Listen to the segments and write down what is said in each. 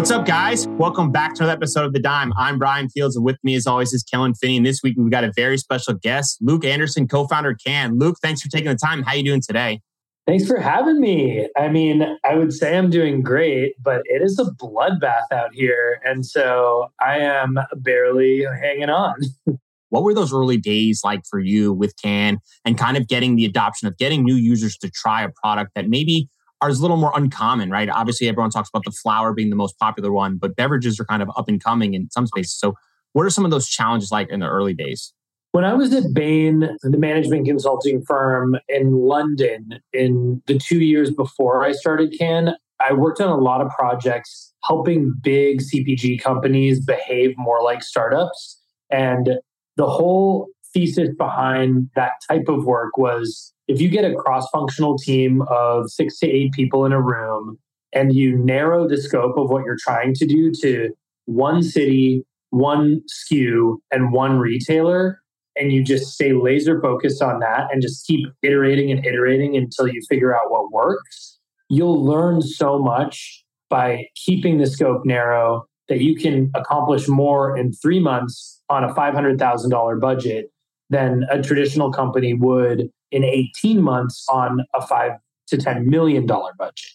What's up, guys? Welcome back to another episode of The Dime. I'm Bryan Fields, and with me, as always, is Kellan Finney. And this week, we've got a very special guest, Luke Anderson, co-founder Cann. Luke, thanks for taking the time. How are you doing today? Thanks for having me. I mean, I would say I'm doing great, but it is a bloodbath out here. And so I am barely hanging on. what were those early days like for you with Cann, and kind of getting the adoption of getting new users to try a product that maybe are a little more uncommon, right? Obviously, everyone talks about the flower being the most popular one, but beverages are kind of up and coming in some spaces. So, what are some of those challenges like in the early days? When I was at Bain, the management consulting firm in London, in the two years before I started Cann, I worked on a lot of projects helping big CPG companies behave more like startups. And the whole thesis behind that type of work was if you get a cross functional team of six to eight people in a room and you narrow the scope of what you're trying to do to one city, one SKU, and one retailer, and you just stay laser focused on that and just keep iterating and iterating until you figure out what works, you'll learn so much by keeping the scope narrow that you can accomplish more in three months on a $500,000 budget than a traditional company would in 18 months on a five to 10 million dollar budget.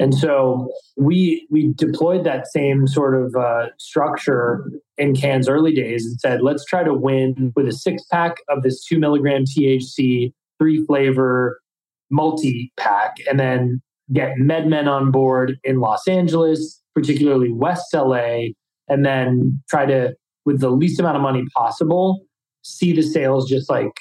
And so we we deployed that same sort of uh, structure in Cann's early days and said, let's try to win with a six pack of this two milligram THC, three flavor multi pack, and then get MedMen on board in Los Angeles, particularly West LA, and then try to, with the least amount of money possible, see the sales just like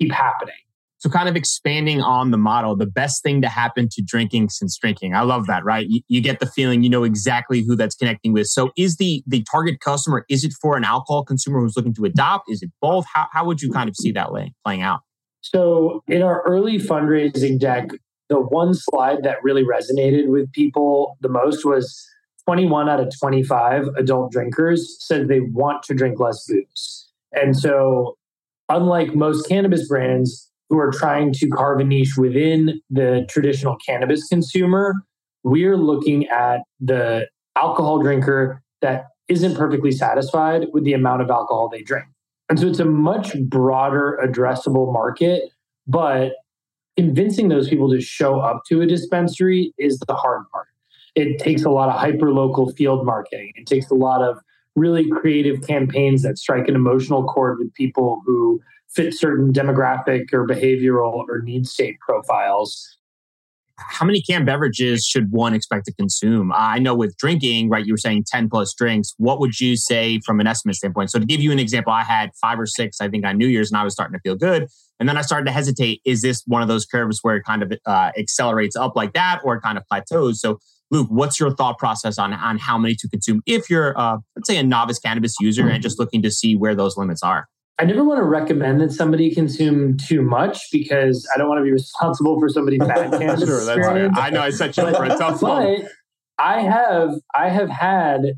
keep happening. So, kind of expanding on the model, the best thing to happen to drinking since drinking. I love that, right? You, you, get the feeling you know exactly who that's connecting with. So, is the the target customer is it for an alcohol consumer who's looking to adopt? Is it both? How how would you kind of see that way playing out? So, in our early fundraising deck, the one slide that really resonated with people the most was 21 out of 25 adult drinkers said they want to drink less booze. And so, unlike most cannabis brands, who are trying to carve a niche within the traditional cannabis consumer, we're looking at the alcohol drinker that isn't perfectly satisfied with the amount of alcohol they drink. And so it's a much broader addressable market, but convincing those people to show up to a dispensary is the hard part. It takes a lot of hyper local field marketing. It takes a lot of really creative campaigns that strike an emotional chord with people who fit certain demographic or behavioral or need state profiles. How many canned beverages should one expect to consume? I know with drinking, right, you were saying 10 plus drinks. What would you say from an estimate standpoint? So, to give you an example, I had five or six, I think, on New Year's, and I was starting to feel good. And then I started to hesitate. Is this one of those curves where it kind of uh, accelerates up like that or it kind of plateaus? So, Luke, what's your thought process on, on how many to consume if you're, uh, let's say, a novice cannabis user and just looking to see where those limits are? I never want to recommend that somebody consume too much because I don't want to be responsible for somebody's bad cancer. sure, that's fair. I know I set you up for a tough one. I have I have had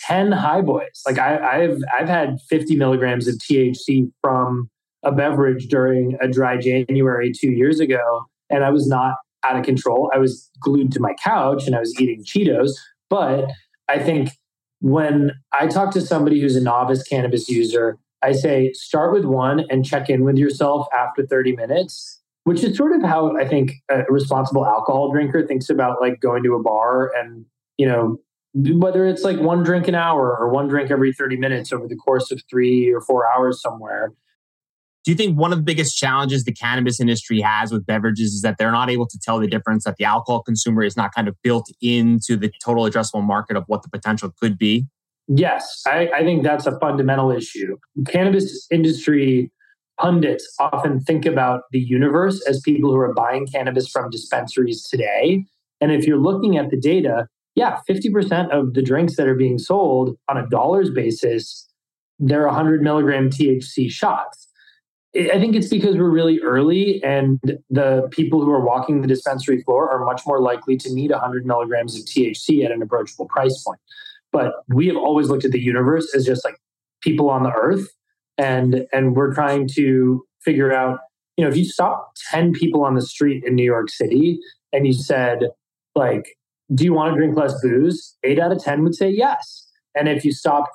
10 high boys. Like I, have I've had 50 milligrams of THC from a beverage during a dry January two years ago, and I was not out of control. I was glued to my couch and I was eating Cheetos. But I think when I talk to somebody who's a novice cannabis user I say start with one and check in with yourself after 30 minutes, which is sort of how I think a responsible alcohol drinker thinks about like going to a bar and, you know, whether it's like one drink an hour or one drink every 30 minutes over the course of three or four hours somewhere. Do you think one of the biggest challenges the cannabis industry has with beverages is that they're not able to tell the difference that the alcohol consumer is not kind of built into the total addressable market of what the potential could be? Yes, I, I think that's a fundamental issue. Cannabis industry pundits often think about the universe as people who are buying cannabis from dispensaries today. And if you're looking at the data, yeah, 50% of the drinks that are being sold on a dollars basis, they're 100 milligram THC shots. I think it's because we're really early and the people who are walking the dispensary floor are much more likely to need 100 milligrams of THC at an approachable price point. But we have always looked at the universe as just like people on the earth and and we're trying to figure out, you know, if you stop 10 people on the street in New York City and you said like do you want to drink less booze? 8 out of 10 would say yes. And if you stopped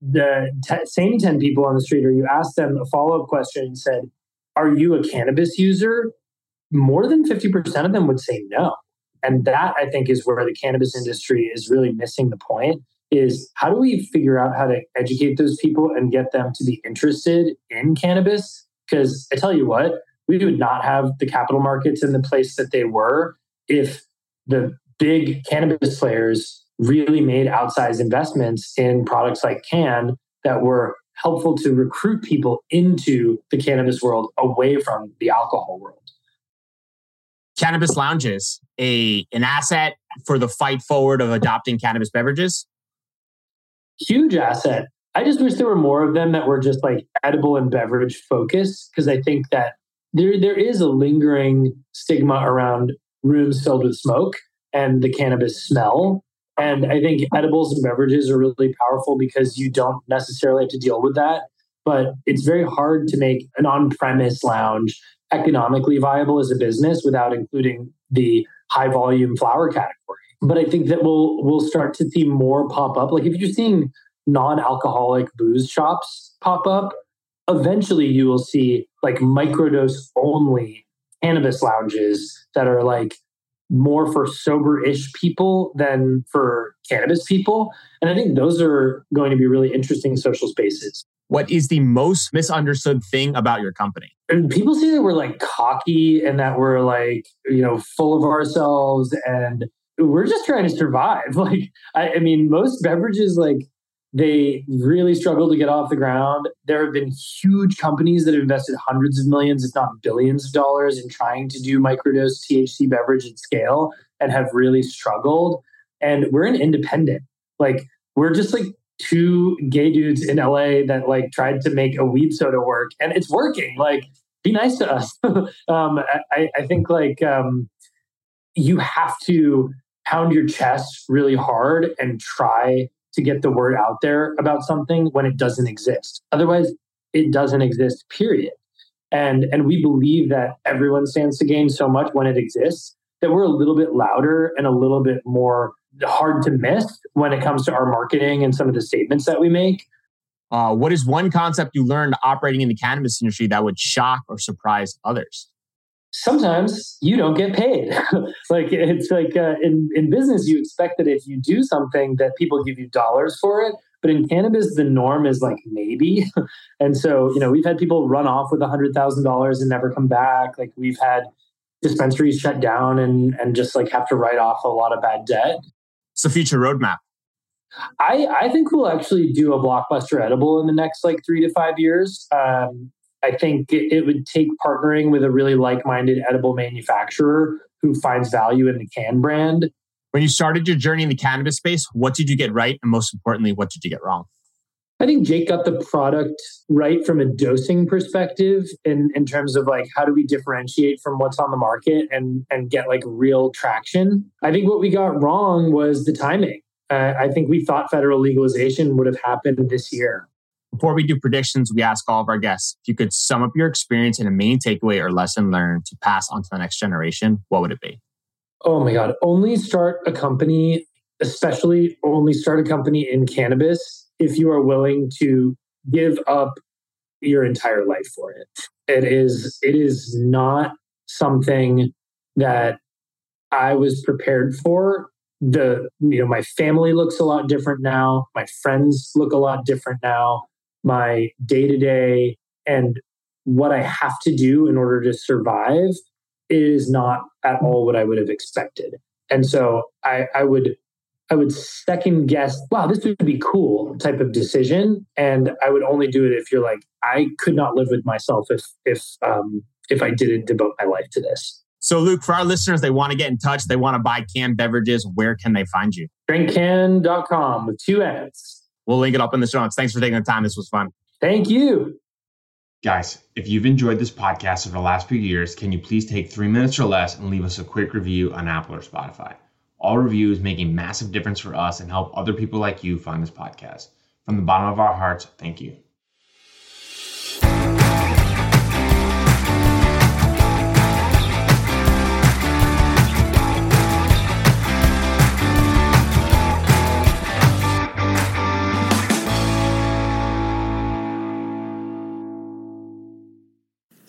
the t- same 10 people on the street or you asked them a follow-up question and said are you a cannabis user? More than 50% of them would say no. And that i think is where the cannabis industry is really missing the point is how do we figure out how to educate those people and get them to be interested in cannabis? Because i tell you what we would not have the capital markets in the place that they were if the big cannabis players really made outsized investments in products like Cann that were helpful to recruit people into the cannabis world away from the alcohol world. Cannabis lounges, a an asset for the fight forward of adopting cannabis beverages. Huge asset. I just wish there were more of them that were just like edible and beverage focused because I think that there there is a lingering stigma around rooms filled with smoke and the cannabis smell and I think edibles and beverages are really powerful because you don't necessarily have to deal with that. But it's very hard to make an on premise lounge economically viable as a business without including the high volume flower category. But I think that we'll we'll start to see more pop up. Like if you're seeing non-alcoholic booze shops pop up, eventually you will see like microdose only cannabis lounges that are like more for sober-ish people than for cannabis people. And i think those are going to be really interesting social spaces. What is the most misunderstood thing about your company? And people say that we're like cocky and that we're like you know full of ourselves and we're just trying to survive. Like I, I mean most beverages like they really struggle to get off the ground. There have been huge companies that have invested hundreds of millions, if not billions of dollars in trying to do microdose THC beverage at scale and have really struggled. And we're an independent. Like we're just like two gay dudes in LA that like tried to make a weed soda work and it's working. Like be nice to us. um, I, I think like um, you have to pound your chest really hard and try to get the word out there about something when it doesn't exist. Otherwise, it doesn't exist, period. And, and we believe that everyone stands to gain so much when it exists that we're a little bit louder and a little bit more hard to miss when it comes to our marketing and some of the statements that we make. Uh, what is one concept you learned operating in the cannabis industry that would shock or surprise others? Sometimes you don't get paid. like it's like uh, in in business, you expect that if you do something, that people give you dollars for it. But in cannabis, the norm is like maybe. and so, you know, we've had people run off with a hundred thousand dollars and never come back. Like we've had dispensaries shut down and and just like have to write off a lot of bad debt. It's the future roadmap. I, I think we'll actually do a blockbuster edible in the next like three to five years. Um, I think it would take partnering with a really like minded edible manufacturer who finds value in the Cann brand. When you started your journey in the cannabis space, what did you get right? And most importantly, what did you get wrong? I think Jake got the product right from a dosing perspective in, in terms of like how do we differentiate from what's on the market and, and get like real traction. I think what we got wrong was the timing. Uh, I think we thought federal legalization would have happened this year. Before we do predictions, we ask all of our guests if you could sum up your experience in a main takeaway or lesson learned to pass on to the next generation, what would it be? Oh my God. Only start a company, especially only start a company in cannabis if you are willing to give up your entire life for it. It is it is not something that I was prepared for. The you know my family looks a lot different now. My friends look a lot different now my day to day and what I have to do in order to survive is not at all what I would have expected. And so I, I would I would second guess, wow, this would be cool type of decision. And I would only do it if you're like, I could not live with myself if if um if I didn't devote my life to this. So, Luke, for our listeners, they want to get in touch, they want to buy canned beverages. Where can they find you? Drinkcann.com with two N's. We'll link it up in the show notes. Thanks for taking the time. This was fun. Thank you. Guys, if you've enjoyed this podcast over the last few years, can you please take three minutes or less and leave us a quick review on Apple or Spotify? All reviews make a massive difference for us and help other people like you find this podcast. From the bottom of our hearts, thank you.